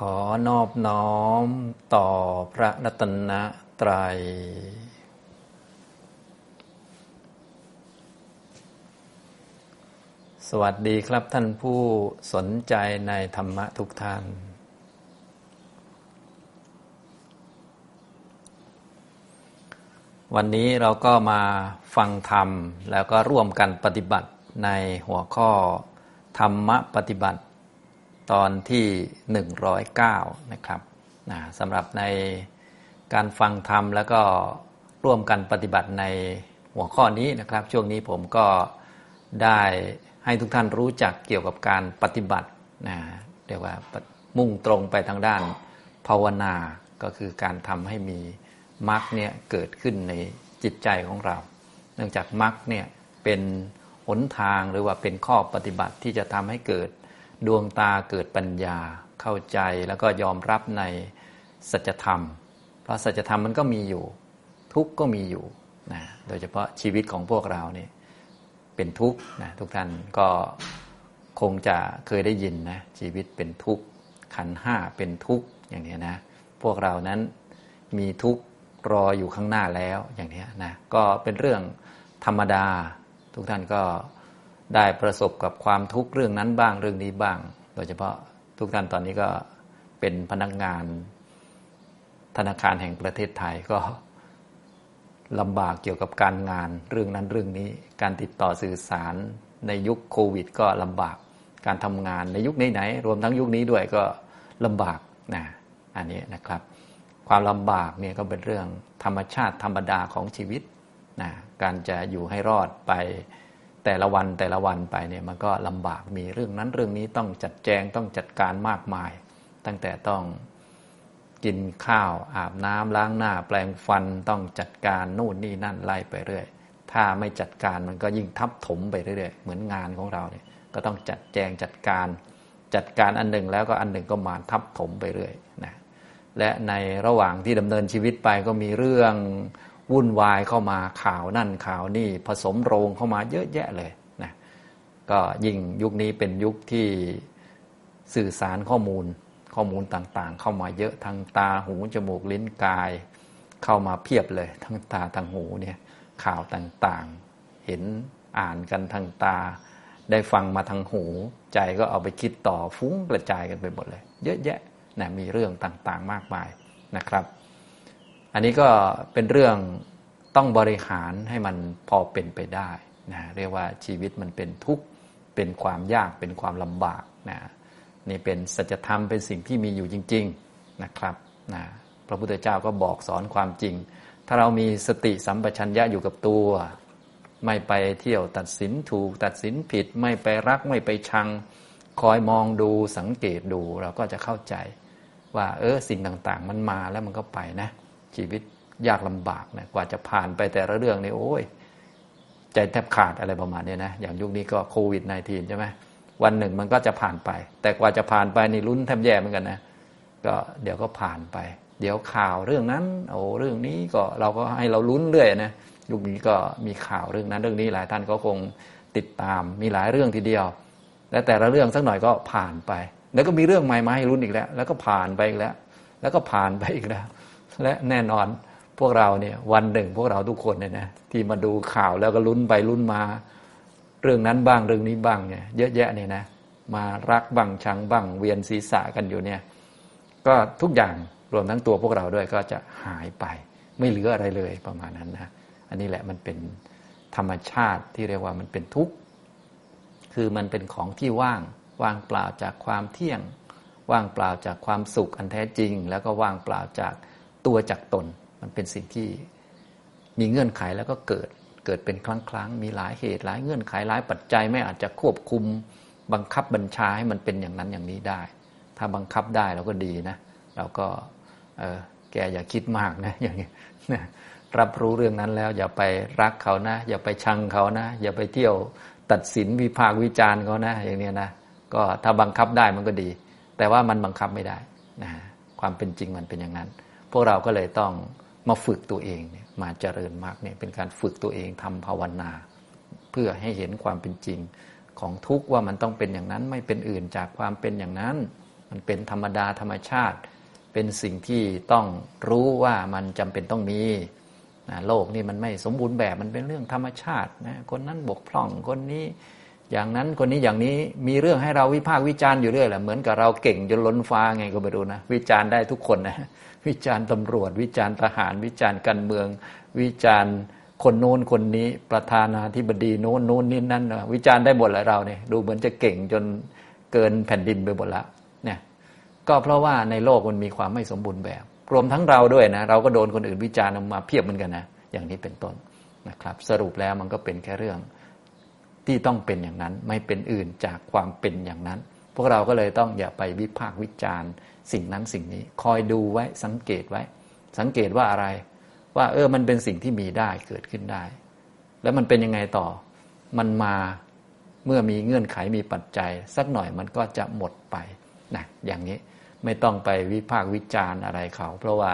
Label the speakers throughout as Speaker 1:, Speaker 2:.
Speaker 1: ขอนอบน้อมต่อพระรัตนตรัย สวัสดีครับท่านผู้สนใจในธรรมะทุกท่าน วันนี้เราก็มาฟังธรรม แล้วก็ร่วมกันปฏิบัติในหัวข้อธรรมะปฏิบัติ ตอนที่ 109 นะครับนะสำหรับในการฟังธรรมแล้วก็ร่วมกันปฏิบัติในหัวข้อนี้นะครับ ช่วงนี้ผมก็ได้ให้ทุกท่านรู้จักเกี่ยวกับการปฏิบัตินะเรียกว่ามุ่งตรงไปทางด้านภาวนาก็คือการทำให้มีมรรคเนี่ยเกิดขึ้นในจิตใจของเรา เนื่องจากมรรคเนี่ยเป็นหนทางหรือว่าเป็นข้อปฏิบัติที่จะทำให้เกิด ดวงตาเกิดปัญญาเข้าใจแล้วก็ยอมรับในสัจธรรม เพราะสัจธรรมมันก็มีอยู่ ทุกก็มีอยู่นะโดยเฉพาะชีวิตของพวกเราเนี่ยเป็นทุกข์นะทุกท่านก็คงจะเคยได้ยินนะชีวิตเป็นทุกข์ขันห้าเป็นทุกข์อย่างนี้นะพวกเรานั้นมีทุกข์รออยู่ข้างหน้าแล้วอย่างนี้นะก็เป็นเรื่องธรรมดา ทุกท่านก็ ได้ประสบกับความทุกข์เรื่องนั้นบ้างเรื่องนี้บ้าง โดยเฉพาะทุกท่านตอนนี้ก็เป็นพนักงานธนาคารแห่งประเทศไทยก็ลำบากเกี่ยวกับการงานเรื่องนั้นเรื่องนี้ การติดต่อสื่อสารในยุคโควิด ก็ลำบากการทำงานในยุคไหนๆรวมทั้งยุคนี้ด้วยก็ลำบากนะอันนี้นะครับ ความลำบากเนี่ยก็เป็นเรื่องธรรมชาติธรรมดาของชีวิตนะการจะอยู่ให้รอดไป แต่ละวันแต่ละวันไปเนี่ยมันก็ลำบากมีเรื่องนั้นเรื่องนี้ต้องจัดแจงต้องจัดการมากมาย ตั้งแต่ต้องกินข้าวอาบน้ำล้างหน้า แปลงฟันต้องจัดการนู่นนี่นั่นไล่ไปเรื่อย ถ้าไม่จัดการมันก็ยิ่งทับถมไปเรื่อยเหมือนงานของเราเนี่ยก็ต้องจัดแจงจัดการ จัดการอันหนึ่งแล้วก็อันหนึ่งก็มาทับถมไปเรื่อยนะและในระหว่างที่ดำเนินชีวิตไปก็มีเรื่อง วุ่นวายเข้ามาข่าวนั่นข่าวนี่ผสมโรงเข้ามาเยอะแยะเลยนะก็ยิ่งยุคนี้เป็นยุคที่สื่อสารข้อมูลข้อมูลต่างๆ เข้ามาเยอะทางตาหูจมูกลิ้นกาย เข้ามาเพียบเลยทั้งตาทางหูเนี่ยข่าวต่างๆ เห็นอ่านกันทางตา ได้ฟังมาทางหู ใจก็เอาไปคิดต่อฟุ้งกระจายกันไปหมดเลย เยอะแยะนะมีเรื่องต่างๆมากมายนะครับ อันนี้ก็เป็นเรื่องต้องบริหารให้มันพอเป็นไปได้นะเรียกว่าชีวิตมันเป็นทุกข์เป็นความยากเป็นความลำบากนะนี่เป็นสัจธรรมเป็นสิ่งที่มีอยู่จริง ๆนะครับนะพระพุทธเจ้าก็บอกสอนความจริง ถ้าเรามีสติสัมปชัญญะอยู่กับตัว ไม่ไปเที่ยวตัดสินถูกตัดสินผิด ไม่ไปรักไม่ไปชัง คอยมองดูสังเกตดูเราก็จะเข้าใจ ว่าเออสิ่งต่างๆ มันมาแล้วมันก็ไปนะ ชีวิตยากลำบากนะกว่าจะผ่านไปแต่ละเรื่องนี่โอ้ยใจแทบขาดอะไรประมาณนี้นะอย่างยุคนี้ก็โควิด -19 ใช่ไหมวันหนึ่งมันก็จะผ่านไป แต่กว่าจะผ่านไปนี่ลุ้นแทบแย่เหมือนกันนะก็เดี๋ยวก็ผ่านไป เดี๋ยวข่าวเรื่องนั้น โอ้เรื่องนี้ก็เราก็ให้เราลุ้นเรื่อยนะยุคนี้ก็มีข่าวเรื่องนั้น เรื่องนี้หลายท่านก็คงติดตามมีหลายเรื่องทีเดียว และแต่ละเรื่องสักหน่อยก็ผ่านไป แล้วก็มีเรื่องใหม่มาให้ลุ้นอีกแล้ว แล้วก็ผ่านไปอีกแล้ว แล้วก็ผ่านไปอีกแล้ว และแน่นอนพวกเราเนี่ยวันหนึ่งพวกเราทุกคนเนี่ยนะที่มาดูข่าวแล้วก็ลุ้นไปลุ้นมา เรื่องนั้นบ้างเรื่องนี้บ้างเนี่ยเยอะแยะเนี่ยนะมารักบ้างชังบ้างเวียนศีรษะกันอยู่เนี่ยก็ทุกอย่างรวมทั้งตัวพวกเราด้วยก็จะหายไป ไม่เหลืออะไรเลยประมาณนั้นนะอันนี้แหละมันเป็นธรรมชาติที่เรียกว่ามันเป็นทุกข์คือมันเป็นของที่ว่างว่างเปล่าจากความเที่ยง ว่างเปล่าจากความสุขอันแท้จริง แล้วก็ว่างเปล่าจาก ตัวจากตน มันเป็นสิ่งที่มีเงื่อนไขแล้วก็เกิดเกิดเป็นครั้งครั้งมีหลายเหตุหลายเงื่อนไขหลายปัจจัยไม่อาจจะควบคุมบังคับบัญชาให้มันเป็นอย่างนั้นอย่างนี้ได้ ถ้าบังคับได้เราก็ดีนะ เราก็เออแกอย่าคิดมากนะอย่างนี้รับรู้เรื่องนั้นแล้ว อย่าไปรักเขานะ อย่าไปชังเขานะ อย่าไปเที่ยวตัดสินวิพากษ์วิจารณ์เขานะ อย่างนี้นะก็ถ้าบังคับได้มันก็ดี แต่ว่ามันบังคับไม่ได้นะความเป็นจริงมันเป็นอย่างนั้น พวกเราก็เลยต้องมาฝึกตัวเองเนี่ยมาเจริญมากเนี่ยเป็นการฝึกตัวเองทำภาวนา เพื่อให้เห็นความเป็นจริง ของทุกว่ามันต้องเป็นอย่างนั้นไม่เป็นอื่นจากความเป็นอย่างนั้น มันเป็นธรรมดาธรรมชาติ เป็นสิ่งที่ต้องรู้ว่ามันจำเป็นต้องมีนะโลกนี่มันไม่สมบูรณ์แบบมันเป็นเรื่องธรรมชาตินะคนนั้นบกพร่องคนนี้ อย่างนั้นคนนี้อย่างนี้มีเรื่องให้เราวิพากษ์วิจารณ์อยู่เรื่อยแหละเหมือนกับเราเก่งจนล้นฟ้าไงก็ไม่รู้นะ วิจารณ์ได้ทุกคนนะวิจารณ์ตำรวจ วิจารณ์ทหาร วิจารณ์การเมือง วิจารณ์คนโน้นคนนี้ประธานาธิบดีโน้นโน้นนี่นั่นวิจารณ์ได้หมดเลยเราเนี่ยดูเหมือนจะเก่งจนเกินแผ่นดินไปหมดละเนี่ยก็เพราะว่าในโลกมันมีความไม่สมบูรณ์แบบรวมทั้งเราด้วยนะเราก็โดนคนอื่นวิจารณ์มาเพียบเหมือนกันนะอย่างนี้เป็นต้นนะครับ สรุปแล้วมันก็เป็นแค่เรื่อง ที่ต้องเป็นอย่างนั้นไม่เป็นอื่นจากความเป็นอย่างนั้น พวกเราก็เลยต้องอย่าไปวิพากษ์วิจารณ์ สิ่งนั้นสิ่งนี้ คอยดูไว้สังเกตไว้ สังเกตว่าอะไร ว่าเออมันเป็นสิ่งที่มีได้เกิดขึ้นได้ แล้วมันเป็นยังไงต่อ มันมาเมื่อมีเงื่อนไขมีปัจจัย สักหน่อยมันก็จะหมดไปนะอย่างนี้ไม่ต้องไปวิพากษ์วิจารณ์อะไรเขา เพราะว่า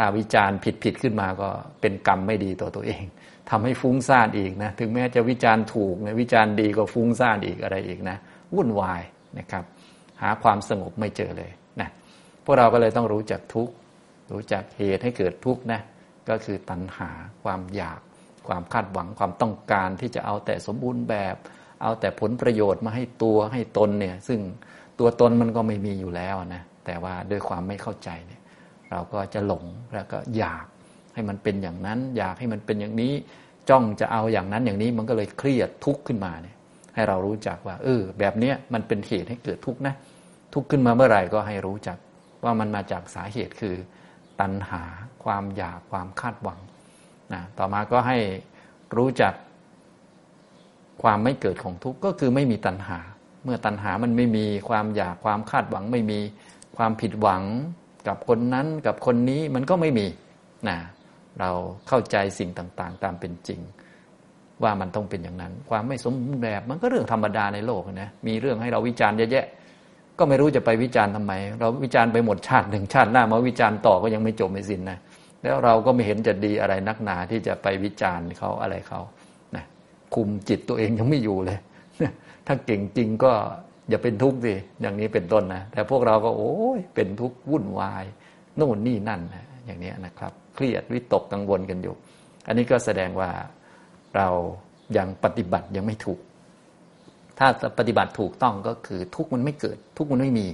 Speaker 1: ถ้าวิจารณ์ผิดผิดขึ้นมาก็เป็นกรรมไม่ดีต่อตัวเองทำให้ฟุ้งซ่านอีกนะถึงแม้จะวิจารณ์ถูกนะวิจารณ์ดีก็ฟุ้งซ่านอีกอะไรอีกนะวุ่นวายนะครับ หาความสงบไม่เจอเลยนะพวกเราก็เลยต้องรู้จักทุกรู้จักเหตุให้เกิดทุกข์นะก็คือตัณหาความอยาก ความคาดหวังความต้องการที่จะเอาแต่สมบูรณ์แบบ เอาแต่ผลประโยชน์มาให้ตัวให้ตนเนี่ยซึ่งตัวตนมันก็ไม่มีอยู่แล้วนะแต่ว่าด้วยความไม่เข้าใจเนี่ย เราก็จะหลงแล้วก็อยากให้มันเป็นอย่างนั้น อยากให้มันเป็นอย่างนี้ จ้องจะเอาอย่างนั้นอย่างนี้มันก็เลยเครียดทุกข์ขึ้นมาเนี่ย ให้เรารู้จักว่า เออ แบบเนี้ยมันเป็นเหตุให้เกิดทุกข์นะ ทุกข์ขึ้นมาเมื่อไหร่ก็ให้รู้จัก ว่ามันมาจากสาเหตุคือ ตัณหา ความอยากความคาดหวังนะต่อมาก็ให้รู้จักความไม่เกิดของทุกข์ก็คือไม่มีตัณหา เมื่อตัณหามันไม่มีความอยากความคาดหวังไม่มีความผิดหวัง กับคนนั้นกับคนนี้มันก็ไม่มีนะเราเข้าใจสิ่งต่างๆ ตามเป็นจริง ว่ามันต้องเป็นอย่างนั้น ความไม่สมบูรณ์แบบมันก็เรื่องธรรมดาในโลกนะมีเรื่องให้เราวิจารณ์เยอะแยะก็ไม่รู้จะไปวิจารณ์ทำไม เราวิจารณ์ไปหมดชาติหนึ่งชาติหน้ามาวิจารณ์ต่อก็ยังไม่จบไม่สิ้นนะแล้วเราก็ไม่เห็นจะดีอะไรนักหนาที่จะไปวิจารณ์เขาอะไรเขานะคุมจิตตัวเองยังไม่อยู่เลย ถ้าเก่งจริงก็ อย่าเป็นทุกข์สิอย่างนี้เป็นต้นนะแต่พวกเราก็โอ้ยเป็นทุกข์วุ่นวายโน่นนี่นั่นนะอย่างนี้นะครับ เครียดวิตกกังวลกันอยู่ อันนี้ก็แสดงว่าเรายังปฏิบัติยังไม่ถูก ถ้าปฏิบัติถูกต้องก็คือทุกข์มันไม่เกิด ทุกข์มันไม่มี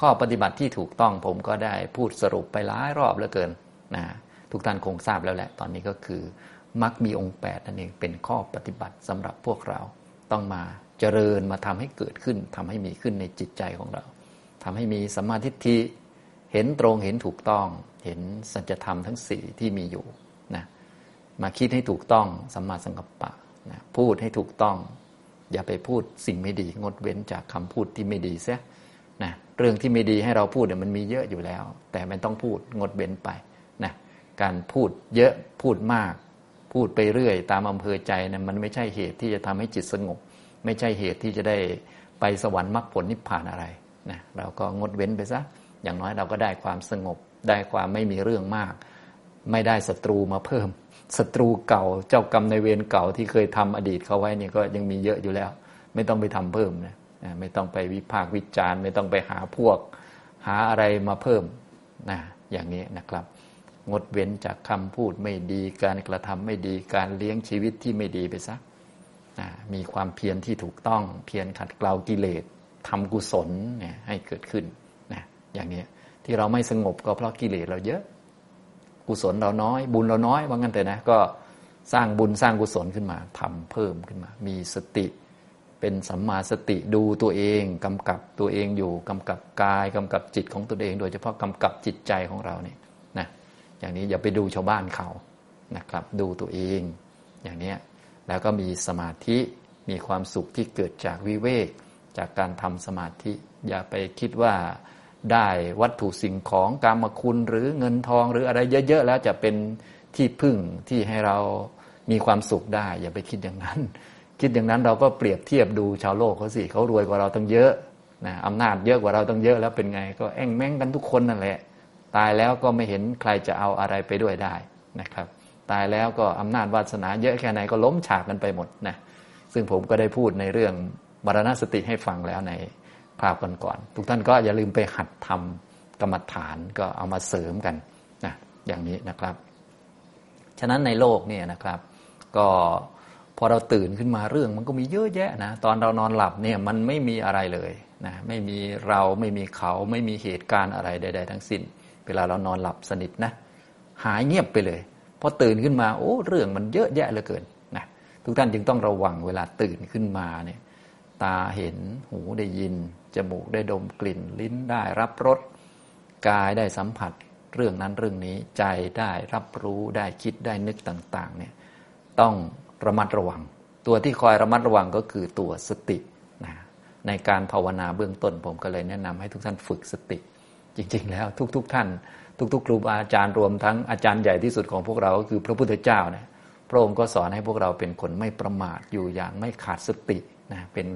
Speaker 1: ข้อปฏิบัติที่ถูกต้องผมก็ได้พูดสรุปไปหลายรอบแล้วเกินนะทุกท่านคงทราบแล้วแหละ ตอนนี้ก็คือมักมีองค์แปดนั่นเองเป็นข้อปฏิบัติสำหรับพวกเราต้องมา เจริญมาทำให้เกิดขึ้นทำให้มีขึ้นในจิตใจของเราทำให้มีสัมมาธิทิเห็นตรงเห็นถูกต้อง เห็นสัจธรรมทั้งสี่ที่มีอยู่นะมาคิดให้ถูกต้องสัมมาสังกัปปะนะพูดให้ถูกต้อง อย่าไปพูดสิ่งไม่ดีงดเว้นจากคำพูดที่ไม่ดีเสียนะเรื่องที่ไม่ดีให้เราพูดเนี่ยมันมีเยอะอยู่แล้ว แต่ไม่ต้องพูดงดเว้นไปนะการพูดเยอะพูดมาก พูดไปเรื่อย ตามอำเภอใจนะมันไม่ใช่เหตุที่จะทำให้จิตสงบ ไม่ใช่เหตุที่จะได้ไปสวรรค์มรรคผลนิพพานอะไรนะเราก็งดเว้นไปซะอย่างน้อยเราก็ได้ความสงบได้ความไม่มีเรื่องมาก ไม่ได้ศัตรูมาเพิ่มศัตรูเก่าเจ้ากรรมในเวรเก่าที่เคยทำอดีตเขาไว้เนี่ยก็ยังมีเยอะอยู่แล้ว ไม่ต้องไปทำเพิ่มนะไม่ต้องไปวิพากษ์วิจารณ์ ไม่ต้องไปหาพวก หาอะไรมาเพิ่มนะอย่างนี้นะครับ งดเว้นจากคำพูดไม่ดีการกระทำไม่ดีการเลี้ยงชีวิตที่ไม่ดีไปซะ นะมีความเพียรที่ถูกต้อง เพียรขัดเกลากิเลสทำกุศลเนี่ยให้เกิดขึ้นนะอย่างนี้ที่เราไม่สงบก็เพราะกิเลสเราเยอะ กุศลเราน้อย บุญเราน้อยว่างั้นแต่นะก็สร้างบุญสร้างกุศลขึ้นมาทำเพิ่มขึ้นมา มีสติเป็นสัมมาสติดูตัวเองกำกับตัวเองอยู่กำกับกายกำกับจิตของตัวเอง โดยเฉพาะกำกับจิตใจของเราเนี่ยนะอย่างนี้อย่าไปดูชาวบ้านเขานะครับ ดูตัวเอง อย่างนี้ แล้วก็มีสมาธิมีความสุขที่เกิดจากวิเวก จากการทำสมาธิ อย่าไปคิดว่าได้วัตถุสิ่งของกรรมคุณหรือเงินทองหรืออะไรเยอะ ๆ แล้วจะเป็นที่พึ่งที่ให้เรามีความสุขได้ อย่าไปคิดอย่างนั้น คิดอย่างนั้นเราก็เปรียบเทียบดูชาวโลกเขาสิเขารวยกว่าเราตั้งเยอะนะอำนาจเยอะกว่าเราตั้งเยอะแล้วเป็นไง ก็แอ่งแม่งกันทุกคนนั่นแหละ ตายแล้วก็ไม่เห็นใครจะเอาอะไรไปด้วยได้นะครับ ตายแล้วก็อำนาจวาสนาเยอะแค่ไหนก็ล้มฉากกันไปหมดนะซึ่งผมก็ได้พูดในเรื่องมรณสติให้ฟังแล้วในคราวก่อนๆทุกท่านก็อย่าลืมไปหัดทำกรรมฐานก็เอามาเสริมกันนะอย่างนี้นะครับ ฉะนั้นในโลกเนี่ยนะครับ ก็พอเราตื่นขึ้นมาเรื่องมันก็มีเยอะแยะนะตอนเรานอนหลับเนี่ยมันไม่มีอะไรเลยนะไม่มีเราไม่มีเขาไม่มีเหตุการณ์อะไรใด ๆ ทั้งสิ้น เวลาเรานอนหลับสนิทนะหายเงียบไปเลย พอตื่นขึ้นมาโอ้เรื่องมันเยอะแยะเหลือเกินนะทุกท่านจึงต้องระวังเวลาตื่นขึ้นมาเนี่ยตาเห็นหูได้ยิน จมูกได้ดมกลิ่น ลิ้นได้รับรสกายได้สัมผัสเรื่องนั้นเรื่องนี้ใจได้รับรู้ได้คิดได้นึกต่างๆเนี่ยต้องระมัดระวัง ตัวที่คอยระมัดระวังก็คือตัวสตินะในการภาวนาเบื้องต้นผมก็เลยแนะนำให้ทุกท่านฝึกสติ จริง ๆ แล้วทุก ๆทท่าน ทุกๆ ครูบาอาจารย์รวมทั้งอาจารย์ใหญ่ที่สุดของพวกเราก็คือพระพุทธเจ้าเนี่ยพระองค์ก็สอนให้พวกเราเป็นคนไม่ประมาทอยู่อย่างไม่ขาดสตินะเป็น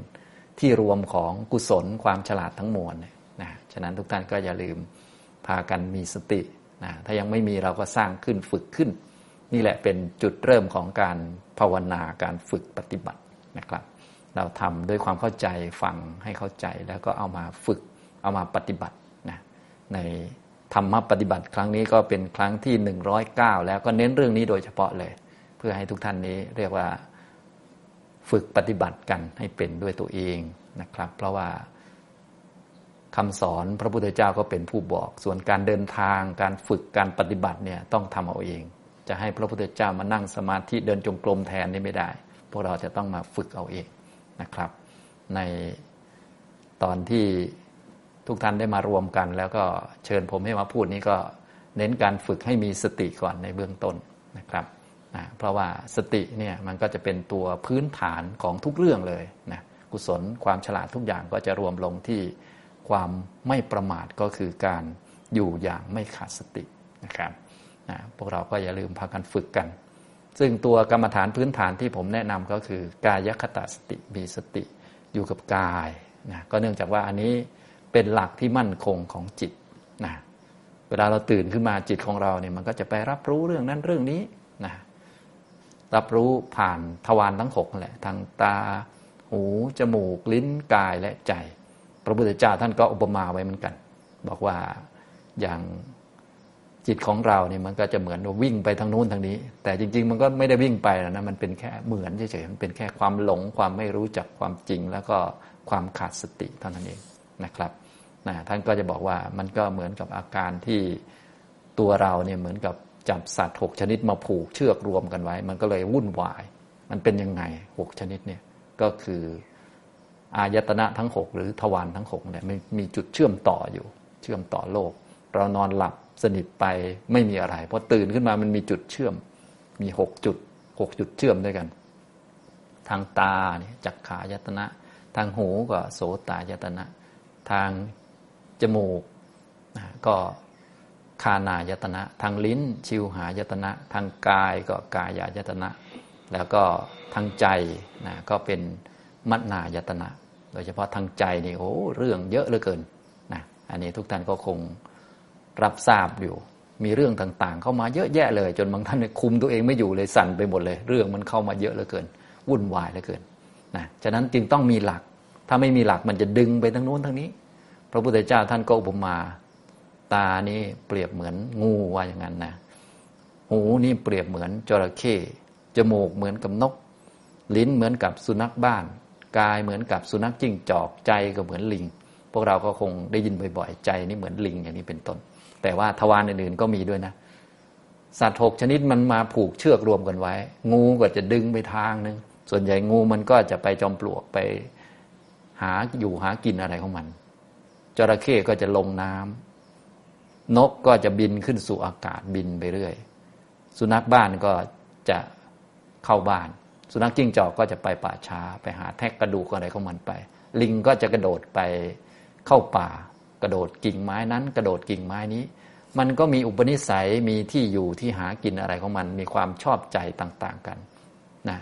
Speaker 1: ที่รวมของกุศลความฉลาดทั้งมวลนะฉะนั้นทุกท่านก็อย่าลืมพากันมีสตินะถ้ายังไม่มีเราก็สร้างขึ้นฝึกขึ้น นี่แหละเป็นจุดเริ่มของการภาวนาการฝึกปฏิบัตินะครับ เราทำด้วยความเข้าใจฟังให้เข้าใจแล้วก็เอามาฝึกเอามาปฏิบัตินะใน ธรรมปฏิบัติครั้งนี้ก็เป็นครั้งที่ 109 แล้วก็เน้นเรื่องนี้โดยเฉพาะเลย เพื่อให้ทุกท่านนี้เรียกว่าฝึกปฏิบัติกันให้เป็นด้วยตัวเองนะครับ เพราะว่าคำสอนพระพุทธเจ้าก็เป็นผู้บอก ส่วนการเดินทางการฝึกการปฏิบัติเนี่ยต้องทำเอาเอง จะให้พระพุทธเจ้ามานั่งสมาธิเดินจงกรมแทนนี่ไม่ได้ พวกเราจะต้องมาฝึกเอาเองนะครับ ในตอนที่ ทุกท่านได้มารวมกัน แล้วก็เชิญผมให้มาพูดนี้ก็เน้นการฝึกให้มีสติก่อนในเบื้องต้นนะครับนะเพราะว่าสติเนี่ยมันก็จะเป็นตัวพื้นฐานของทุกเรื่องเลยนะกุศลความฉลาดทุกอย่างก็จะรวมลงที่ความไม่ประมาทก็คือการอยู่อย่างไม่ขาดสตินะครับนะพวกเราก็อย่าลืมพากันฝึกกัน ซึ่งตัวกรรมฐานพื้นฐานที่ผมแนะนำก็คือกายคตาสติมีสติอยู่กับกายนะก็เนื่องจากว่าอันนี้ เป็นหลักที่มั่นคงของจิตนะเวลาเราตื่นขึ้นมาจิตของเราเนี่ยมันก็จะไปรับรู้เรื่องนั้นเรื่องนี้นะรับรู้ผ่านทวารทั้งหกแหละทางตา หู จมูก ลิ้นกายและใจ พระพุทธเจ้าท่านก็อุปมาไว้เหมือนกัน บอกว่าอย่างจิตของเราเนี่ยมันก็จะเหมือนวิ่งไปทางนู้นทางนี้ แต่จริง ๆ มันก็ไม่ได้วิ่งไปนะมันเป็นแค่เหมือนเฉยๆมันเป็นแค่ความหลงความไม่รู้จักความจริง แล้วก็ความขาดสติเท่านั้นเองนะครับ นะท่านก็จะบอกว่ามันก็เหมือนกับอาการที่ตัวเราเนี่ยเหมือนกับจับสัตว์หกชนิดมาผูกเชือกรวมกันไว้ มันก็เลยวุ่นวาย มันเป็นยังไงหกชนิดเนี่ยก็คืออายตนะทั้งหกหรือทวารทั้งหกเนี่ยมีจุดเชื่อมต่ออยู่ เชื่อมต่อโลก เรานอนหลับสนิทไปไม่มีอะไรพอตื่นขึ้นมามันมีจุดเชื่อม มีหกจุดหกจุดเชื่อมด้วยกัน ทางตาเนี่ยจักขายตนะ ทางหูก็โสตายตนะ ทาง จมูกนะก็คานายตนะ ทางลิ้น ชิวหายตนะ ทางกายก็กายายตนะ แล้วก็ทางใจนะก็เป็นมัณนายตนะ โดยเฉพาะทางใจนี่โอ้เรื่องเยอะเหลือเกินนะอันนี้ทุกท่านก็คงรับทราบอยู่ มีเรื่องต่างๆ เข้ามาเยอะแยะเลย จนบางท่านคุมตัวเองไม่อยู่เลยสั่นไปหมดเลย เรื่องมันเข้ามาเยอะเหลือเกิน วุ่นวายเหลือเกินนะฉะนั้นจึงต้องมีหลัก ถ้าไม่มีหลักมันจะดึงไปทั้งนู้นทั้งนี้ พระพุทธเจ้าท่านก็อุปมา ตานี่เปรียบเหมือนงูว่าอย่างนั้นนะหูนี่เปรียบเหมือนจระเข้จมูกเหมือนกับนก ลิ้นเหมือนกับสุนัขบ้าน กายเหมือนกับสุนัขจิ้งจอกใจก็เหมือนลิง พวกเราก็คงได้ยินบ่อยๆ ใจนี่เหมือนลิงอย่างนี้เป็นต้น แต่ว่าทวารอื่นๆก็มีด้วยนะ สัตว์หกชนิดมันมาผูกเชือกรวมกันไว้ งูก็จะดึงไปทางนึงส่วนใหญ่งูมันก็จะไปจอมปลวกไปหาอยู่หากินอะไรของมัน จระเข้ก็จะลงน้ำนกก็จะบินขึ้นสู่อากาศบินไปเรื่อย สุนัขบ้านก็จะเข้าบ้าน สุนัขจิ้งจอกก็จะไปป่าช้า ไปหาแทกกระดูกอะไรของมันไป ลิงก็จะกระโดดไปเข้าป่า กระโดดกิ่งไม้นั้น กระโดดกิ่งไม้นี้ มันก็มีอุปนิสัยมีที่อยู่ที่หากินอะไรของมัน มีความชอบใจต่าง ๆกันนะ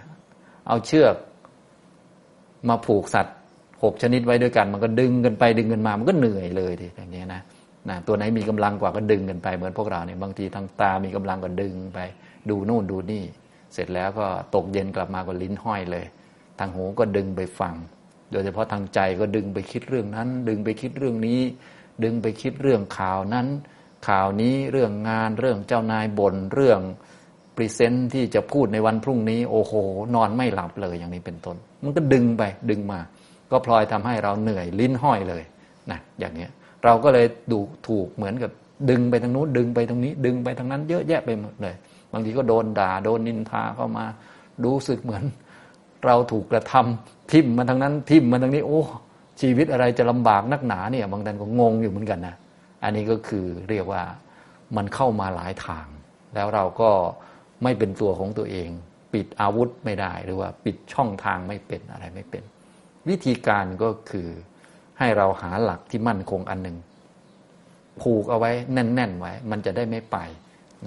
Speaker 1: เอาเชือกมาผูกสัตว์ หกชนิดไว้ด้วยกัน มันก็ดึงกันไปดึงกันมามันก็เหนื่อยเลยทีอย่างนี้นะนะตัวไหนมีกำลังกว่าก็ดึงกันไปเหมือนพวกเราเนี่ยบางทีทางตามีกำลังก็ดึงไป ดูโน่นดูนี่ เสร็จแล้วก็ตกเย็นกลับมาก็ลิ้นห้อยเลย ทางหูก็ดึงไปฟัง โดยเฉพาะทางใจก็ดึงไปคิดเรื่องนั้น ดึงไปคิดเรื่องนี้ ดึงไปคิดเรื่องข่าวนั้น ข่าวนี้เรื่องงานเรื่องเจ้านายบน่นเรื่องปริเซนต์ที่จะพูดในวันพรุ่งนี้ โอ้โห นอนไม่หลับเลยอย่างนี้เป็นต้น มันก็ดึงไปดึงมา ก็พลอยทำให้เราเหนื่อยลิ้นห้อยเลยนะอย่างนี้เราก็เลยดูถูกเหมือนกับดึงไปทางนู้นดึงไปตรงนี้ ดึงไปทางนั้นเยอะแยะไปหมดเลย บางทีก็โดนด่าโดนนินทาเข้ามา รู้สึกเหมือน เราถูกกระทำทิ่มมาทางนั้น ทิ่มมาทางนี้ โอ้ ชีวิตอะไรจะลำบากนักหนาเนี่ย บางท่านก็งงอยู่เหมือนกันนะอันนี้ก็คือเรียกว่ามันเข้ามาหลายทาง แล้วเราก็ไม่เป็นตัวของตัวเอง ปิดอาวุธไม่ได้หรือว่าปิดช่องทางไม่เป็นอะไรไม่เป็น วิธีการก็คือให้เราหาหลักที่มั่นคงอันหนึ่งผูกเอาไว้แน่น ๆ ไว้ มันจะได้ไม่ไป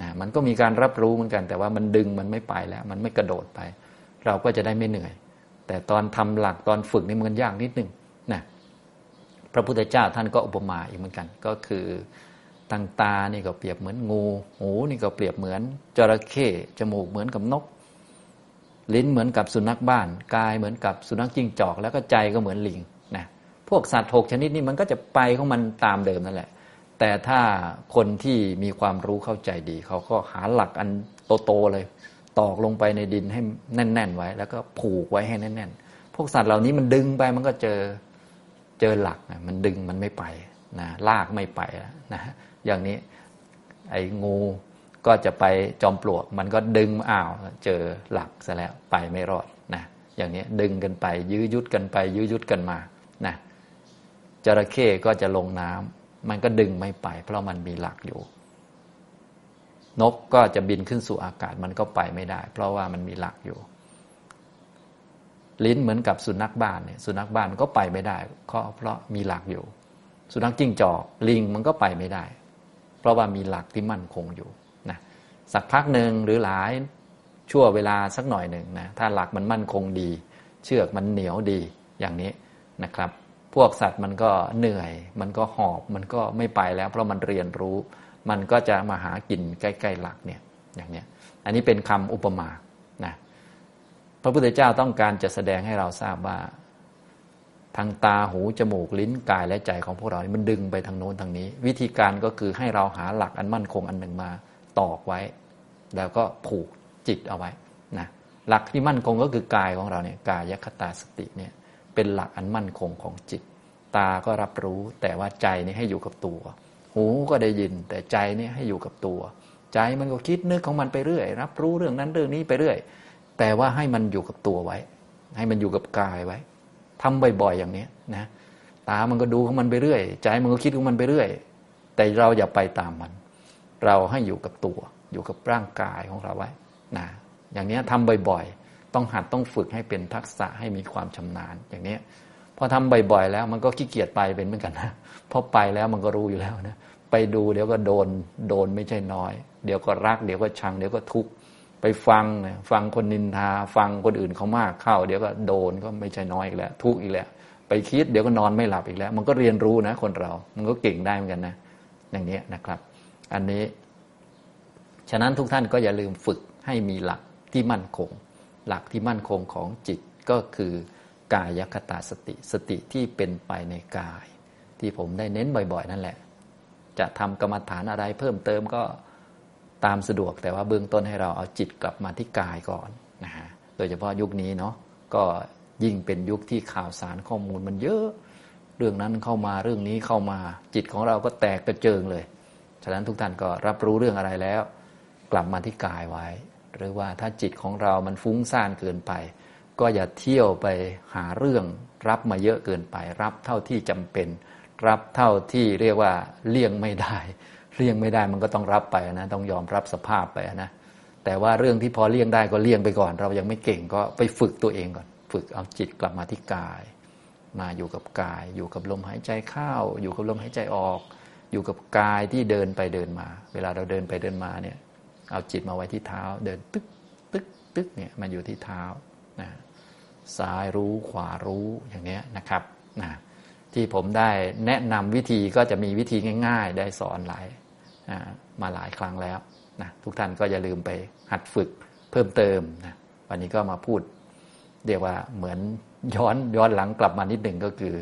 Speaker 1: นะมันก็มีการรับรู้เหมือนกัน แต่ว่ามันดึงมันไม่ไปแล้ว มันไม่กระโดดไป เราก็จะได้ไม่เหนื่อย แต่ตอนทำหลักตอนฝึกนี่มันยากนิดนึงนะพระพุทธเจ้าท่านก็อุปมาอีกเหมือนกัน ก็คือทางตานี่ก็เปรียบเหมือนงู หูนี่ก็เปรียบเหมือนจระเข้จมูกเหมือนกับนก ลิ้นเหมือนกับสุนัขบ้าน กายเหมือนกับสุนัขจิ้งจอก แล้วก็ใจก็เหมือนลิงนะพวกสัตว์หกชนิดนี้มันก็จะไปของมันตามเดิมนั่นแหละ แต่ถ้าคนที่มีความรู้เข้าใจดี เขาก็หาหลักอันโตๆเลย ตอกลงไปในดินให้แน่น ๆ ไว้ แล้วก็ผูกไว้ให้แน่น ๆ พวกสัตว์เหล่านี้มันดึงไปมันก็เจอเจอหลักนะมันดึงมันไม่ไปนะลากไม่ไปนะอย่างนี้ไอ้งู ก็จะไปจอมปลวก มันก็ดึงอ้าวเจอหลักซะแล้วไปไม่รอดนะอย่างนี้ดึงกันไป ยื้อยุดกันไป ยื้อยุดกันมานะจระเข้ก็จะลงน้ำมันก็ดึงไม่ไป เพราะมันมีหลักอยู่ นกก็จะบินขึ้นสู่อากาศมันก็ไปไม่ได้ เพราะว่ามันมีหลักอยู่ ลิ้นเหมือนกับสุนัขบ้านเนี่ยสุนัขบ้านก็ไปไม่ได้เพราะเพราะมีหลักอยู่ สุนัขจิ้งจอกลิงมันก็ไปไม่ได้ เพราะว่ามีหลักที่มั่นคงอยู่ สักพักหนึ่งหรือหลายชั่วเวลาสักหน่อยหนึ่งนะถ้าหลักมันมั่นคงดี เชือกมันเหนียวดีอย่างนี้นะครับ พวกสัตว์มันก็เหนื่อย มันก็หอบมันก็ไม่ไปแล้ว เพราะมันเรียนรู้ มันก็จะมาหากินใกล้ๆหลักเนี่ยอย่างนี้อันนี้เป็นคำอุปมานะพระพุทธเจ้าต้องการจะแสดงให้เราทราบว่า ทางตาหูจมูกลิ้นกายและใจของพวกเรานี่มันดึงไปทางโน้นทางนี้ วิธีการก็คือให้เราหาหลักอันมั่นคงอันหนึ่งมา ตอกไว้ แล้วก็ผูกจิตเอาไว้นะหลักที่มั่นคงก็คือกายของเราเนี่ยกายคตาสติเนี่ยเป็นหลักอันมั่นคงของจิต ตาก็รับรู้แต่ว่าใจนี่ให้อยู่กับตัว หูก็ได้ยินแต่ใจนี่ให้อยู่กับตัว ใจมันก็คิดนึกของมันไปเรื่อย รับรู้เรื่องนั้นเรื่องนี้ไปเรื่อย แต่ว่าให้มันอยู่กับตัวไว้ ให้มันอยู่กับกายไว้ทำบ่อยๆอย่างนี้นะตามันก็ดูของมันไปเรื่อย ใจมันก็คิดของมันไปเรื่อย แต่เราอย่าไปตามมัน เราให้อยู่กับตัว อยู่กับร่างกายของเราไว้นะอย่างนี้ทำบ่อยๆ ต้องหัดต้องฝึกให้เป็นทักษะให้มีความชำนาญ อย่างนี้พอทำบ่อยๆ แล้วมันก็ขี้เกียจไปเป็นเหมือนกันนะพอไปแล้วมันก็รู้อยู่แล้วนะไปดูเดี๋ยวก็โดนโดนไม่ใช่น้อย เดี๋ยวก็รัก เดี๋ยวก็ชัง เดี๋ยวก็ทุกข์ไปฟังนะฟังคนนินทา ฟังคนอื่นเขามากเข้า เดี๋ยวก็โดนก็ไม่ใช่น้อยอีกแล้ว ทุกข์อีกแล้ว ไปคิดเดี๋ยวก็นอนไม่หลับอีกแล้ว มันก็เรียนรู้นะ คนเรา มันก็เก่งได้เหมือนกันนะ อย่างนี้นะครับ อันนี้ ฉะนั้นทุกท่านก็อย่าลืมฝึกให้มีหลักที่มั่นคง หลักที่มั่นคงของจิตก็คือกายคตาสติสติที่เป็นไปในกาย ที่ผมได้เน้นบ่อยๆ นั่นแหละ จะทำกรรมฐานอะไรเพิ่มเติมก็ตามสะดวกแต่ว่าเบื้องต้นให้เราเอาจิตกลับมาที่กายก่อนนะฮะโดยเฉพาะยุคนี้เนาะก็ยิ่งเป็นยุคที่ข่าวสารข้อมูลมันเยอะ เรื่องนั้นเข้ามาเรื่องนี้เข้ามาจิตของเราก็แตกกระเจิงเลย ฉะนั้นทุกท่านก็รับรู้เรื่องอะไรแล้ว กลับมาที่กายไว้ หรือว่าถ้าจิตของเรามันฟุ้งซ่านเกินไป ก็อย่าเที่ยวไปหาเรื่องรับมาเยอะเกินไป รับเท่าที่จำเป็น รับเท่าที่เรียกว่าเลี่ยงไม่ได้ เลี่ยงไม่ได้มันก็ต้องรับไปนะต้องยอมรับสภาพไปนะแต่ว่าเรื่องที่พอเลี่ยงได้ก็เลี่ยงไปก่อน เรายังไม่เก่งก็ไปฝึกตัวเองก่อน ฝึกเอาจิตกลับมาที่กาย มาอยู่กับกาย อยู่กับลมหายใจเข้าอยู่กับลมหายใจออก อยู่กับกายที่เดินไปเดินมา เวลาเราเดินไปเดินมาเนี่ย เอาจิตมาไว้ที่เท้า เดินตึกตึกตึกเนี่ยมันอยู่ที่เท้านะซ้ายรู้ขวารู้อย่างเนี้ยนะครับนะที่ผมได้แนะนำวิธีก็จะมีวิธีง่าย ๆ ได้สอนหลายนะมาหลายครั้งแล้วนะทุกท่านก็อย่าลืมไปหัดฝึกเพิ่มเติมนะวันนี้ก็มาพูด เรียกว่าเหมือนย้อนย้อนหลังกลับมานิดหนึ่งก็คือ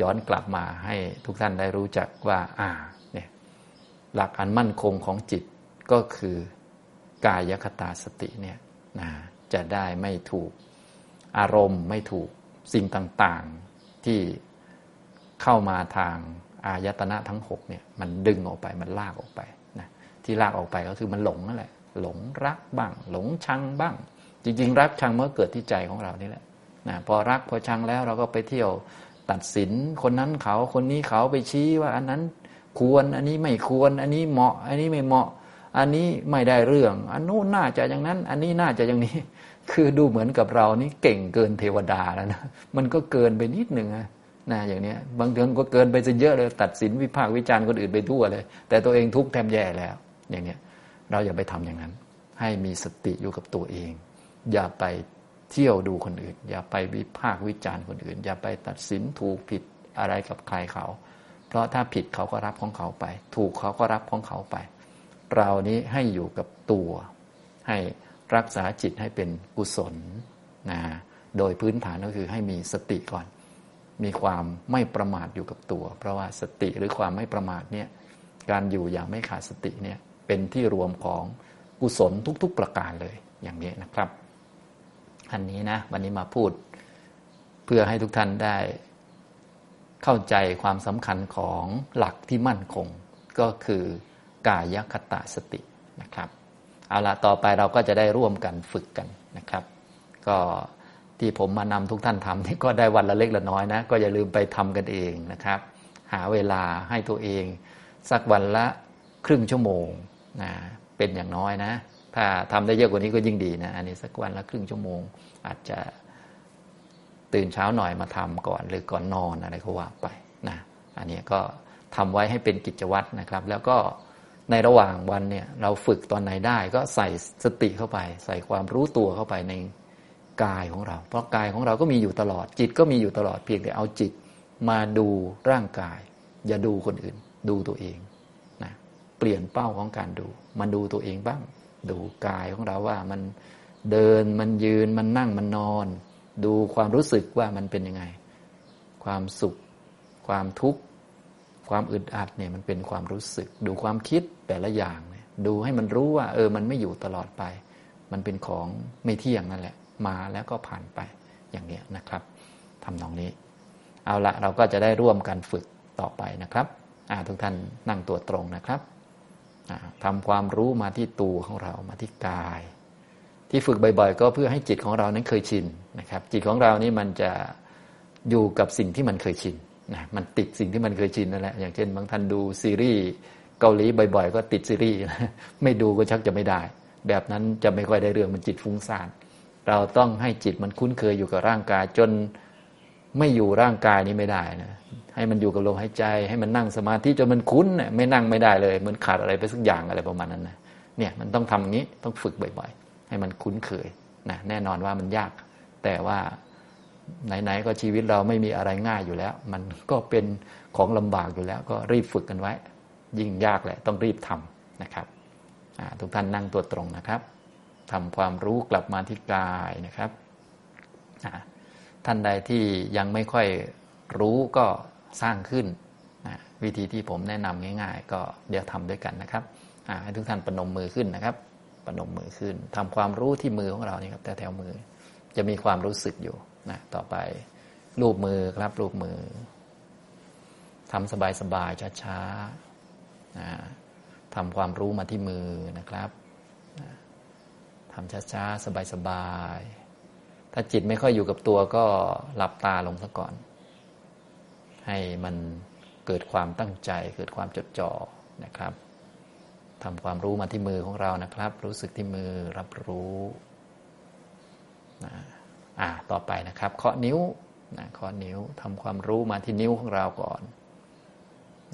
Speaker 1: ย้อนกลับมาให้ทุกท่านได้รู้จักว่าอ่าเนี่ยหลักอันมั่นคงของจิตก็คือกายคตาสติเนี่ยนะจะได้ไม่ถูกอารมณ์ไม่ถูกสิ่งต่างๆที่เข้ามาทางอายตนะทั้งหกเนี่ยมันดึงออกไปมันลากออกไปนะที่ลากออกไปก็คือมันหลงนั่นแหละหลงรักบ้าง หลงชังบ้าง จริง ๆ รักชังเมื่อเกิดที่ใจของเรานี่แหละนะพอรักพอชังแล้วเราก็ไปเที่ยว ตัดสินคนนั้นเขาคนนี้เขาไปชี้ว่า อันนั้นควร อันนี้ไม่ควร อันนี้เหมาะ อันนี้ไม่เหมาะ อันนี้ไม่ได้เรื่อง อันนู้นน่าจะอย่างนั้น อันนี้น่าจะอย่างนี้ คือดูเหมือนกับเรานี่เก่งเกินเทวดาแล้วนะมันก็เกินไปนิดหนึ่งนะนะอย่างนี้บางเรื่องก็เกินไปซะเยอะเลย ตัดสินวิพากษ์วิจารณ์คนอื่นไปทั่วเลย แต่ตัวเองทุกข์แทบแย่แล้ว อย่างเนี้ย เราอย่าไปทำอย่างนั้น ให้มีสติอยู่กับตัวเอง อย่าไป เที่ยวดูคนอื่น อย่าไปวิพากษ์วิจารณ์คนอื่น อย่าไปตัดสินถูกผิดอะไรกับใครเขา เพราะถ้าผิดเขาก็รับของเขาไป ถูกเขาก็รับของเขาไป เรานี้ให้อยู่กับตัว ให้รักษาจิตให้เป็นกุศลนะโดยพื้นฐานก็คือให้มีสติก่อน มีความไม่ประมาทอยู่กับตัว เพราะว่าสติหรือความไม่ประมาทเนี่ยการอยู่อย่างไม่ขาดสติเนี่ยเป็นที่รวมของกุศลทุก ๆ ประการเลยอย่างนี้นะครับ อันนี้นะ วันนี้มาพูด เพื่อให้ทุกท่านได้ เข้าใจความสำคัญของหลักที่มั่นคง ก็คือกายคตาสตินะครับเอาละต่อไปเราก็จะได้ร่วมกันฝึกกันนะครับ ก็ที่ผมมานำทุกท่านทำนี่ก็ได้วันละเล็กละน้อยนะ ก็อย่าลืมไปทำกันเองนะครับ หาเวลาให้ตัวเอง สักวันละครึ่งชั่วโมงนะเป็นอย่างน้อยนะ ถ้าทำได้เยอะกว่านี้ก็ยิ่งดีนะ อันนี้สักวันละครึ่งชั่วโมง อาจจะตื่นเช้าหน่อยมาทำก่อนหรือก่อนนอนอะไรก็ว่าไปนะอันนี้ก็ทำไว้ให้เป็นกิจวัตรนะครับ แล้วก็ในระหว่างวันเนี่ยเราฝึกตอนไหนได้ก็ใส่สติเข้าไป ใส่ความรู้ตัวเข้าไปในกายของเรา เพราะกายของเราก็มีอยู่ตลอด จิตก็มีอยู่ตลอดเพียงแต่เอาจิตมาดูร่างกาย อย่าดูคนอื่น ดูตัวเองนะเปลี่ยนเป้าของการดูมาดูตัวเองบ้าง ดูกายของเราว่ามันเดินมันยืนมันนั่งมันนอน ดูความรู้สึกว่ามันเป็นยังไง ความสุข ความทุกข์ ความอึดอัดเนี่ยมันเป็นความรู้สึก ดูความคิดแต่ละอย่างเนี่ยดูให้มันรู้ว่า เออมันไม่อยู่ตลอดไป มันเป็นของไม่เที่ยงนั่นแหละ มาแล้วก็ผ่านไปอย่างนี้นะครับทำนองนี้ เอาละเราก็จะได้ร่วมกันฝึกต่อไปนะครับทุกท่านนั่งตัวตรงนะครับ ทำความรู้มาที่ตัวของเรามาที่กาย ที่ฝึกบ่อยๆ ก็เพื่อให้จิตของเรานั้นเคยชินนะครับ จิตของเรานี่มันจะอยู่กับสิ่งที่มันเคยชินนะมันติดสิ่งที่มันเคยชินนั่นแหละอย่างเช่นบางท่านดูซีรีส์เกาหลีบ่อย ๆ ก็ติดซีรีส์ไม่ดูก็ชักจะไม่ได้ แบบนั้นจะไม่ค่อยได้เรื่องมันจิตฟุ้งซ่านเราต้องให้จิตมันคุ้นเคยอยู่กับร่างกายจน ไม่อยู่ร่างกายนี้ไม่ได้นะให้มันอยู่กับลมหายใจ ให้มันนั่งสมาธิจนมันคุ้นนี่ยไม่นั่งไม่ได้เลยเหมือนขาดอะไรไปสักอย่างอะไรประมาณนั้นนะเนี่ยมันต้องทำอย่างนี้ต้องฝึกบ่อยๆ ให้มันคุ้นเคยนะแน่นอนว่ามันยาก แต่ว่าไหนๆก็ชีวิตเราไม่มีอะไรง่ายอยู่แล้ว มันก็เป็นของลำบากอยู่แล้ว ก็รีบฝึกกันไว้ ยิ่งยากแหละต้องรีบทำนะครับทุกท่านนั่งตัวตรงนะครับทำความรู้กลับมาที่กายนะครับ ท่านใดที่ยังไม่ค่อยรู้ก็สร้างขึ้นนะวิธีที่ผมแนะนำง่าย ๆ ก็เดี๋ยวทำด้วยกันนะครับให้ทุกท่านปนมมือขึ้นนะครับปนมมือขึ้นทำความรู้ที่มือของเรานี่ครับแต่แถวมือจะมีความรู้สึกอยู่นะต่อไปรูปมือครับรูปมือทำสบายๆช้าๆนะทำความรู้มาที่มือนะครับทำช้าๆ สบายๆ ถ้าจิตไม่ค่อยอยู่กับตัวก็หลับตาลงซะก่อน ให้มันเกิดความตั้งใจ เกิดความจดจ่อนะครับทำความรู้มาที่มือของเรานะครับ รู้สึกที่มือรับรู้นะอ่าต่อไปนะครับเคาะนิ้วนะเคาะนิ้วทำความรู้มาที่นิ้วของเราก่อน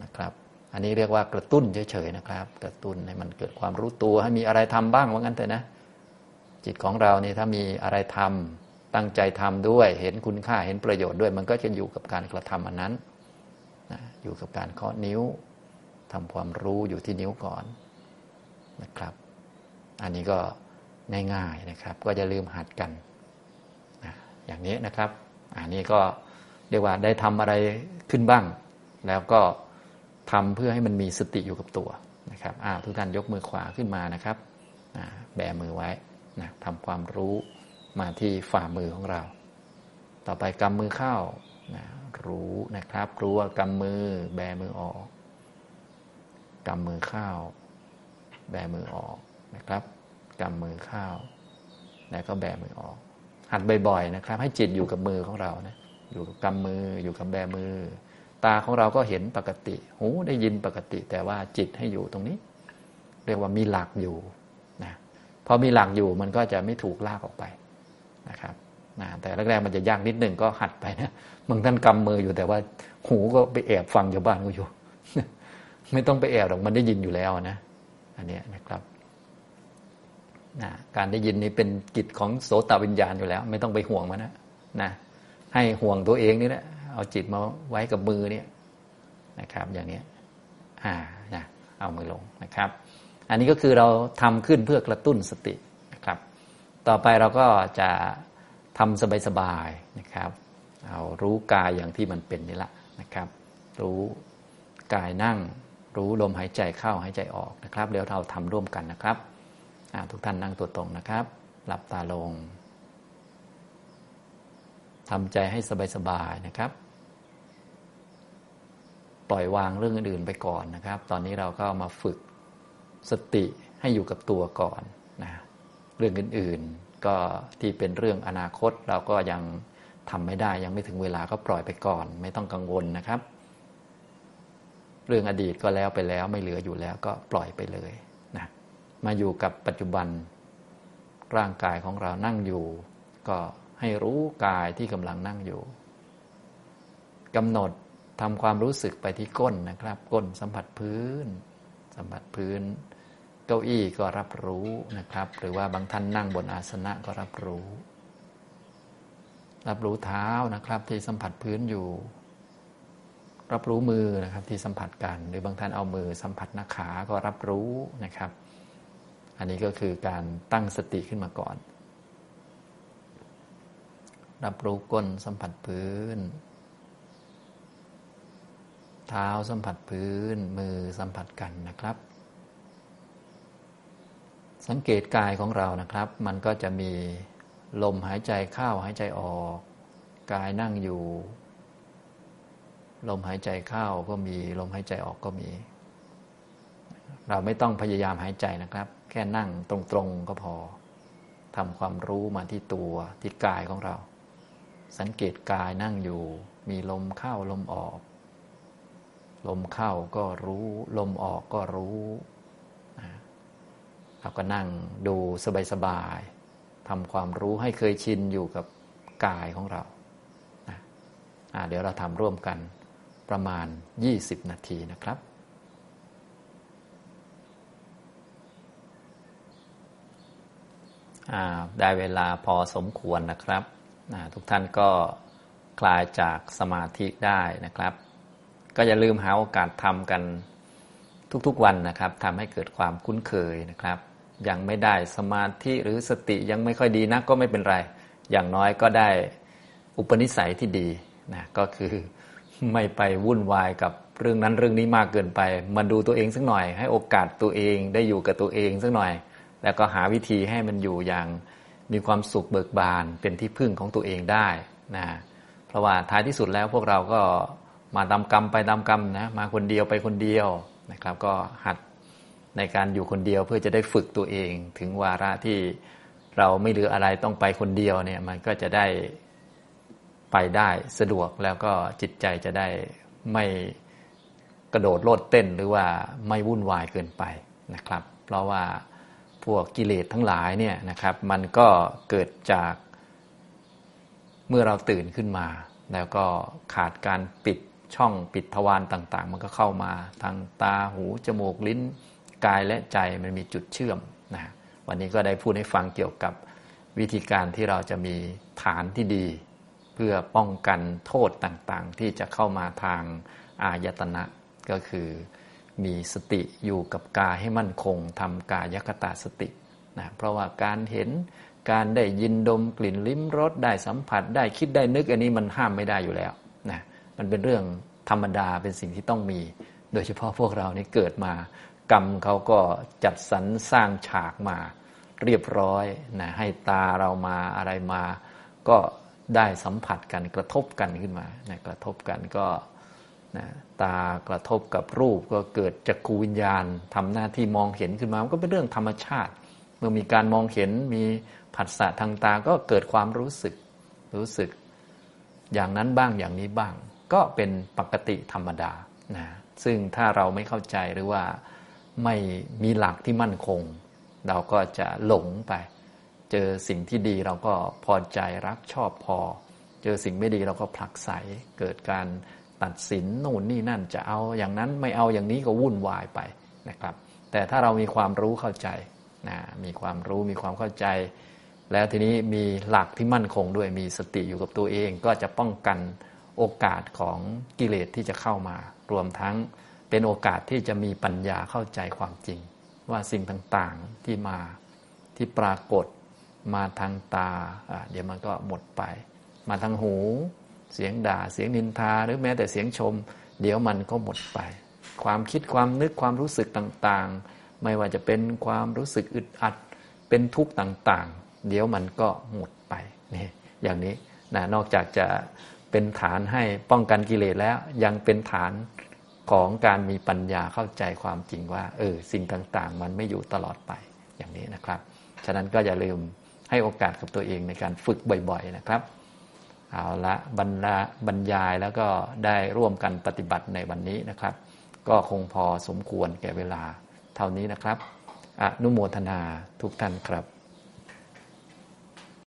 Speaker 1: นะครับ อันนี้เรียกว่ากระตุ้นเฉยๆนะครับ กระตุ้นให้มันเกิดความรู้ตัวให้มีอะไรทำบ้างว่างั้นเถอะนะจิตของเรานี่ถ้ามีอะไรทำ ตั้งใจทำด้วย เห็นคุณค่าเห็นประโยชน์ด้วย มันก็จะอยู่กับการกระทำอันนั้นนะอยู่กับการเคาะนิ้วทำความรู้อยู่ที่นิ้วก่อนนะครับ อันนี้ก็ง่ายๆนะครับ ก็จะลืมหัดกันนะอย่างนี้นะครับ อันนี้ก็เรียกว่าได้ทำอะไรขึ้นบ้าง แล้วก็ทำเพื่อให้มันมีสติอยู่กับตัวนะครับทุกท่านยกมือขวาขึ้นมานะครับแบมือไว้นะทำความรู้ มาที่ฝ่ามือของเรา ต่อไปกำมือเข้านะรู้นะครับ รู้ว่ากำมือ แบมือออกกำมือเข้า แบมือออกนะครับกำมือเข้า แล้วก็แบมือออก หัดบ่อยๆนะครับ ให้จิตอยู่กับมือของเรานะอยู่กับกำมือ อยู่กับแบมือ ตาของเราก็เห็นปกติ หูได้ยินปกติ แต่ว่าจิตให้อยู่ตรงนี้ เรียกว่ามีหลักอยู่นะพอมีหลักอยู่มันก็จะไม่ถูกลากออกไป นะครับนะแต่แรกๆมันจะยากนิดหนึ่งก็หัดไปนะบางท่านกำมืออยู่แต่ว่าหูก็ไปแอบฟังชาวบ้านก็อยู่ ไม่ต้องไปแอบหรอกมันได้ยินอยู่แล้วนะ อันนี้นะครับนะการได้ยินนี้เป็นกิจของโสตวิญญาณอยู่แล้ว ไม่ต้องไปห่วงมันนะนะให้ห่วงตัวเองนี่แหละเอาจิตมาไว้กับมือเนี่ยนะครับ อย่างนี้อ่านะเอามือลงนะครับ อันนี้ก็คือเราทำขึ้นเพื่อกระตุ้นสติ ต่อไปเราก็จะทำสบายๆนะครับ เอารู้กายอย่างที่มันเป็นนี่แหละนะครับ รู้กายนั่ง รู้ลมหายใจเข้าหายใจออกนะครับ เดี๋ยวเราทำร่วมกันนะครับทุกท่านนั่งตัวตรงนะครับ หลับตาลงทำใจให้สบายๆนะครับ ปล่อยวางเรื่องอื่นไปก่อนนะครับ ตอนนี้เราก็มาฝึกสติให้อยู่กับตัวก่อน เรื่องอื่นๆ ก็ที่เป็นเรื่องอนาคตเราก็ยังทำไม่ได้ยังไม่ถึงเวลาก็ปล่อยไปก่อน ไม่ต้องกังวลนะครับ เรื่องอดีตก็แล้วไปแล้วไม่เหลืออยู่แล้วก็ปล่อยไปเลยนะมาอยู่กับปัจจุบันร่างกายของเรานั่งอยู่ ก็ให้รู้กายที่กำลังนั่งอยู่กำหนดทำความรู้สึกไปที่ก้นนะครับ ก้นสัมผัสพื้น สัมผัสพื้น เก้าอี้ก็รับรู้นะครับ หรือว่าบางท่านนั่งบนอาสนะก็รับรู้ รับรู้เท้านะครับที่สัมผัสพื้นอยู่ รับรู้มือนะครับที่สัมผัสกัน หรือบางท่านเอามือสัมผัสหน้าขาก็รับรู้นะครับ อันนี้ก็คือการตั้งสติขึ้นมาก่อน รับรู้ก้นสัมผัสพื้นเท้าสัมผัสพื้นมือสัมผัสกันนะครับ สังเกตกายของเรานะครับ มันก็จะมีลมหายใจเข้าหายใจออก กายนั่งอยู่ ลมหายใจเข้าก็มีลมหายใจออกก็มี เราไม่ต้องพยายามหายใจนะครับ แค่นั่งตรงๆก็พอทำความรู้มาที่ตัวที่กายของเรา สังเกตกายนั่งอยู่ มีลมเข้าลมออก ลมเข้าก็รู้ ลมออกก็รู้ เราก็นั่งดูสบายๆทำความรู้ให้เคยชินอยู่กับกายของเราเดี๋ยวเราทำร่วมกันประมาณ 20 นาทีนะครับได้เวลาพอสมควรนะครับ ทุกท่านก็คลายจากสมาธิได้นะครับ ก็อย่าลืมหาโอกาสทำกันทุกๆวันนะครับทำให้เกิดความคุ้นเคยนะครับ ยังไม่ได้สมาธิหรือสติยังไม่ค่อยดีนักก็ไม่เป็นไร อย่างน้อยก็ได้อุปนิสัยที่ดีนะก็คือไม่ไปวุ่นวายกับเรื่องนั้นเรื่องนี้มากเกินไป มาดูตัวเองสักหน่อย ให้โอกาสตัวเองได้อยู่กับตัวเองสักหน่อย แล้วก็หาวิธีให้มันอยู่อย่างมีความสุขเบิกบานเป็นที่พึ่งของตัวเองได้นะเพราะว่าท้ายที่สุดแล้วพวกเราก็มาตามกรรมไปตามกรรมนะมาคนเดียวไปคนเดียวนะครับ ก็หัด ในการอยู่คนเดียวเพื่อจะได้ฝึกตัวเอง ถึงวาระที่เราไม่เหลืออะไรต้องไปคนเดียวเนี่ยมันก็จะได้ไปได้สะดวกแล้วก็จิตใจจะได้ไม่กระโดดโลดเต้นหรือว่าไม่วุ่นวายเกินไปนะครับ เพราะว่าพวกกิเลสทั้งหลายเนี่ยนะครับ มันก็เกิดจากเมื่อเราตื่นขึ้นมา แล้วก็ขาดการปิดช่องปิดทวารต่าง ๆ มันก็เข้ามาทางตาหูจมูกลิ้น กายและใจมันมีจุดเชื่อมนะวันนี้ก็ได้พูดให้ฟังเกี่ยวกับวิธีการที่เราจะมีฐานที่ดี เพื่อป้องกันโทษต่างๆ ที่จะเข้ามาทางอายตนะก็คือมีสติอยู่กับกายให้มั่นคงทำกายคตาสตินะเพราะว่าการเห็นการได้ยินดมกลิ่นลิ้มรสได้สัมผัสได้คิดได้นึกอันนี้มันห้ามไม่ได้อยู่แล้วนะมันเป็นเรื่องธรรมดาเป็นสิ่งที่ต้องมี โดยเฉพาะพวกเรานี่เกิดมา กรรมเขาก็จัดสรรสร้างฉากมาเรียบร้อยนะให้ตาเรามาอะไรมา ก็ได้สัมผัสกันกระทบกันขึ้นมานะกระทบกันก็นะตากระทบกับรูปก็เกิดจักรวิญญาณทำหน้าที่มองเห็นขึ้นมามันก็เป็นเรื่องธรรมชาติ เมื่อมีการมองเห็นมีผัสสะทางตาก็เกิดความรู้สึกรู้สึก อย่างนั้นบ้างอย่างนี้บ้าง ก็เป็นปกติธรรมดานะซึ่งถ้าเราไม่เข้าใจหรือว่า ไม่มีหลักที่มั่นคง เราก็จะหลงไป เจอสิ่งที่ดีเราก็พอใจรักชอบพอ เจอสิ่งไม่ดีเราก็ผลักไสเกิดการตัดสินนู่นนี่นั่นจะเอาอย่างนั้นไม่เอาอย่างนี้ก็วุ่นวายไปนะครับ แต่ถ้าเรามีความรู้เข้าใจนะมีความรู้มีความเข้าใจ แล้วทีนี้มีหลักที่มั่นคงด้วยมีสติอยู่กับตัวเอง ก็จะป้องกันโอกาสของกิเลสที่จะเข้ามารวมทั้ง เป็นโอกาสที่จะมีปัญญาเข้าใจความจริง ว่าสิ่งต่างๆที่มาที่ปรากฏมาทางตา เดี๋ยวมันก็หมดไป มาทางหู เสียงด่าเสียงนินทา หรือแม้แต่เสียงชม เดี๋ยวมันก็หมดไป ความคิดความนึกความรู้สึกต่างๆ ไม่ว่าจะเป็นความรู้สึกอึดอัด เป็นทุกข์ต่างๆ เดี๋ยวมันก็หมดไปนี่อย่างนี้นะนอกจากจะเป็นฐานให้ป้องกันกิเลสแล้วยังเป็นฐาน ของการมีปัญญาเข้าใจความจริงว่า เออสิ่งต่างๆ มันไม่อยู่ตลอดไปอย่างนี้นะครับ ฉะนั้นก็อย่าลืมให้โอกาสกับตัวเองในการฝึกบ่อย ๆ นะครับ เอาละบรรบรรยายแล้วก็ได้ร่วมกันปฏิบัติในวันนี้นะครับ ก็คงพอสมควรแก่เวลาเท่านี้นะครับ อนุโมทนาทุกท่านครับ